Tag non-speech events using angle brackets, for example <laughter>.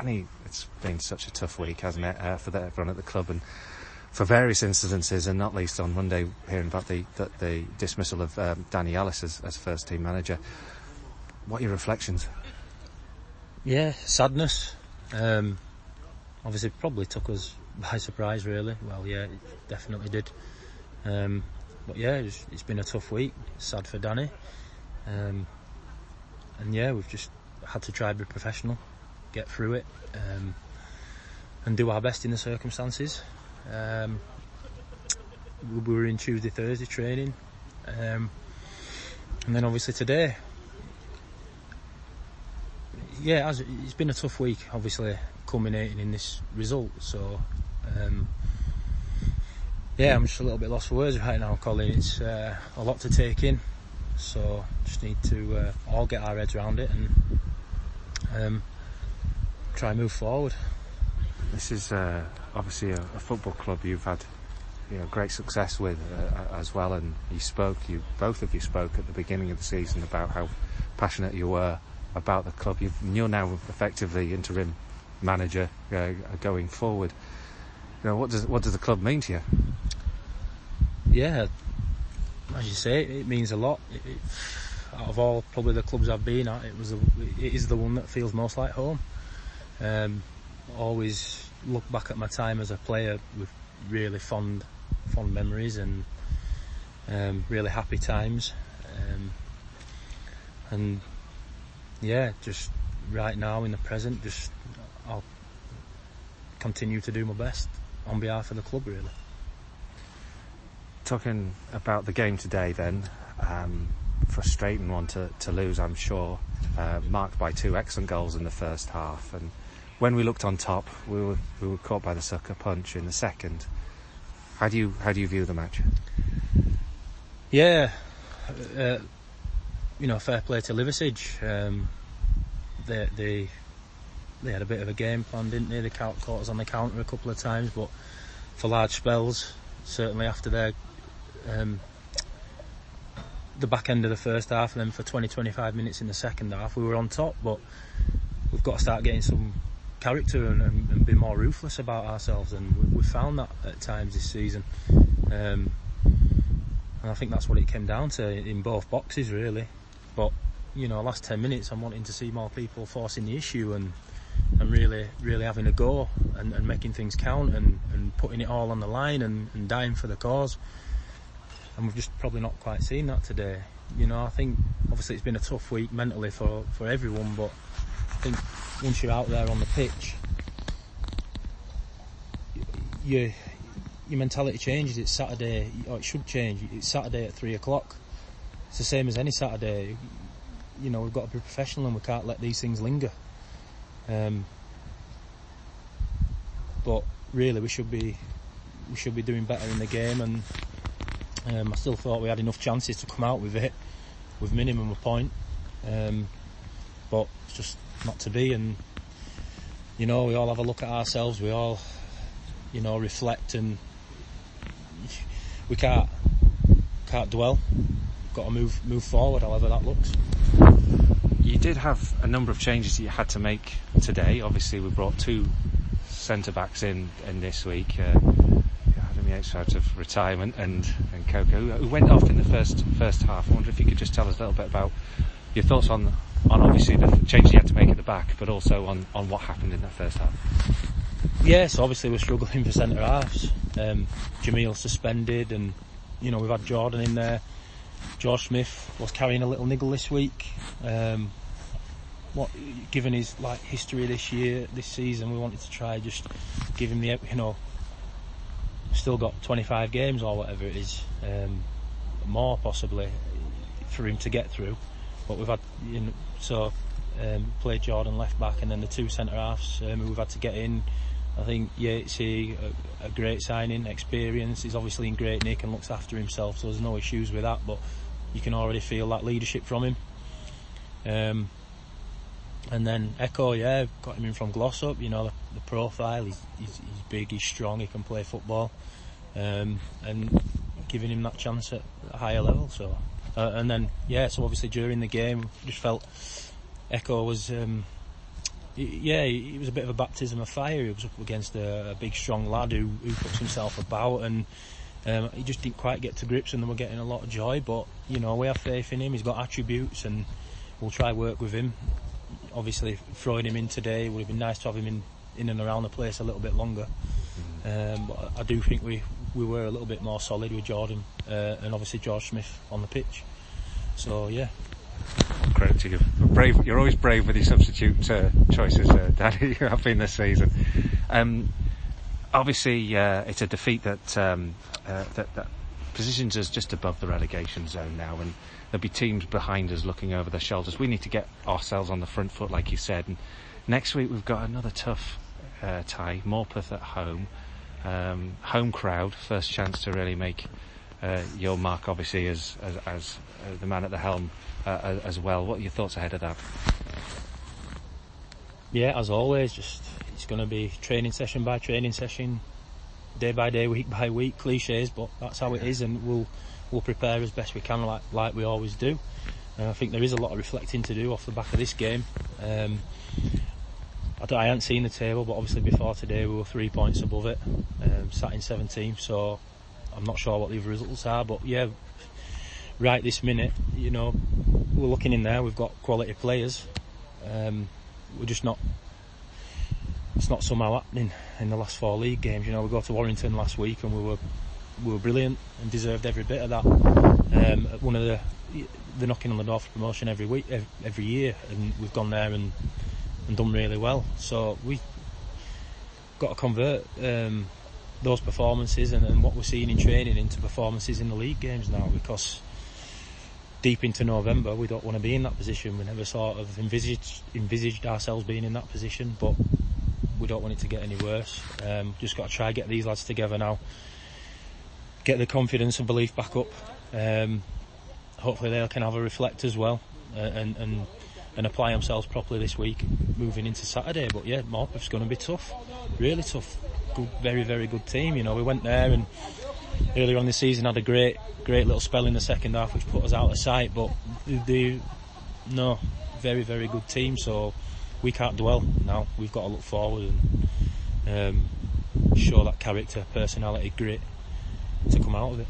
Danny, it's been such a tough week, hasn't it, uh, for the, everyone at the club and for various incidences, and not least on Monday, hearing about the the, the dismissal of um, Danny Ellis as, as first team manager. What are your reflections? Yeah, sadness. Um, obviously, probably took us by surprise, really. Well, yeah, it definitely did. Um, but yeah, it's, it's been a tough week. Sad for Danny. Um, and yeah, we've just had to try to be professional, get through it, um, and do our best in the circumstances. Um, we were in Tuesday, Thursday training, um, and then obviously today. Yeah, it it's been a tough week, obviously culminating in this result. So, um, yeah, I'm just a little bit lost for words right now, Colin. It's uh, a lot to take in, so just need to uh, all get our heads around it and um, try and move forward. This is uh, obviously a, a, football club you've had you know great success with uh, as well, and you spoke, you both of you spoke at the beginning of the season about how passionate you were about the club. you are now effectively interim manager uh, going forward. You know, what does what does the club mean to you? Yeah, as you say, it means a lot. It, it, out of all probably the clubs I've been at, it was it is the one that feels most like home. Um, always look back at my time as a player with really fond fond memories and um, really happy times. Um, and yeah, just right now in the present, just I'll continue to do my best on behalf of the club, really. Talking about the game today, then, um, frustrating one to, to lose, I'm sure, uh, marked by two excellent goals in the first half. And when we looked on top, we were we were caught by the sucker punch in the second. How do you how do you view the match? Yeah, uh, you know, fair play to Liversedge. Um, they they they had a bit of a game plan, didn't they? They caught us on the counter a couple of times, but for large spells, certainly after their um, the back end of the first half, and then for 20-25 minutes in the second half, we were on top. But we've got to start getting some character and, and, and be more ruthless about ourselves, and we, we found that at times this season. Um, and I think that's what it came down to in both boxes, really. But you know, last 10 minutes, I'm wanting to see more people forcing the issue and and really, really having a go and, and making things count and, and putting it all on the line and, and dying for the cause. And we've just probably not quite seen that today. You know, I think obviously it's been a tough week mentally for, for everyone, but I think once you're out there on the pitch, your your mentality changes. It's Saturday, or it should change. It's Saturday at three o'clock. It's the same as any Saturday. You know, we've got to be professional and we can't let these things linger. Um, but really, we should be we should be doing better in the game, and um, I still thought we had enough chances to come out with it with minimum a point. Um, but it's just not to be, and you know, we all have a look at ourselves. We all, you know, reflect, and we can't can't dwell. Got to move move forward, however that looks you did have a number of changes that you had to make today. Obviously, we brought two centre backs in in this week. Uh, Adam Yates out of retirement and and Coco who went off in the first first half. I wonder if you could just tell us a little bit about your thoughts on on obviously the changes you had to make at the back, but also on on what happened in that first half. Yes, obviously we're struggling for centre halves. Um, Jamil suspended, and you know we've had Jordan in there. George Smith was carrying a little niggle this week. Um, what, given his like history this year, this season, we wanted to try just give him the, you know, still got 25 games or whatever it is, um, more possibly for him to get through. But we've had, you know, so um, played Jordan left back, and then the two centre halves um, we've had to get in. I think Yatesy, a, a great signing, experience. He's obviously in great nick and looks after himself, so there's no issues with that. But you can already feel that leadership from him. Um, and then Echo, yeah, got him in from Glossop. You know the, the profile. He's, he's, he's big, he's strong, he can play football, um, and giving him that chance at a higher level. So, uh, and then yeah, so obviously during the game, just felt Echo was um, yeah, it was a bit of a baptism of fire. He was up against a, a big, strong lad who, who puts himself about, and um, he just didn't quite get to grips, and they were getting a lot of joy. But you know, we have faith in him. He's got attributes, and we'll try work with him. Obviously, throwing him in today would have been nice to have him in, in and around the place a little bit longer. Um, but I do think we, we were a little bit more solid with Jordan uh, and obviously George Smith on the pitch. So yeah, credit to you. Brave, you're always brave with your substitute uh, choices, uh, <laughs> Danny. You have been this season. Um, obviously, uh, it's a defeat that, um, uh, that, that positions us just above the relegation zone now, and there'll be teams behind us looking over their shoulders. We need to get ourselves on the front foot, like you said. And next week we've got another tough uh, tie, Morpeth at home, um, home crowd, first chance to really make uh, your mark, obviously, as as, as uh, the man at the helm uh, as well. What are your thoughts ahead of that? Yeah, as always, just it's going to be training session by training session, day by day, week by week. Cliches, but that's how it is, and we'll we'll prepare as best we can, like like we always do. And I think there is a lot of reflecting to do off the back of this game. Um, I, I haven't seen the table, but obviously before today we were three points above it, um, sat in 17th. So I'm not sure what the results are, but yeah, right this minute, you know, we're looking in there. We've got quality players. Um, we're just not. It's not somehow happening in the last four league games. You know, we got to Warrington last week and we were we were brilliant and deserved every bit of that. Um, one of the they're knocking on the door for promotion every week, every year, and we've gone there and and done really well. So we got to convert um, those performances and, and, what we're seeing in training into performances in the league games now because deep into November we don't want to be in that position. We never sort of envisaged envisaged ourselves being in that position, but we don't want it to get any worse. Um, just got to try get these lads together now, get the confidence and belief back up. Um, hopefully they can have a reflect as well uh, and, and and apply themselves properly this week moving into Saturday. But yeah, Morpeth's going to be tough, really tough. Good, very, very good team. You know, we went there and earlier on the season had a great, great little spell in the second half, which put us out of sight. But they, no, very, very good team. So we can't dwell now. We've got to look forward and um, show that character, personality, grit to come out of it.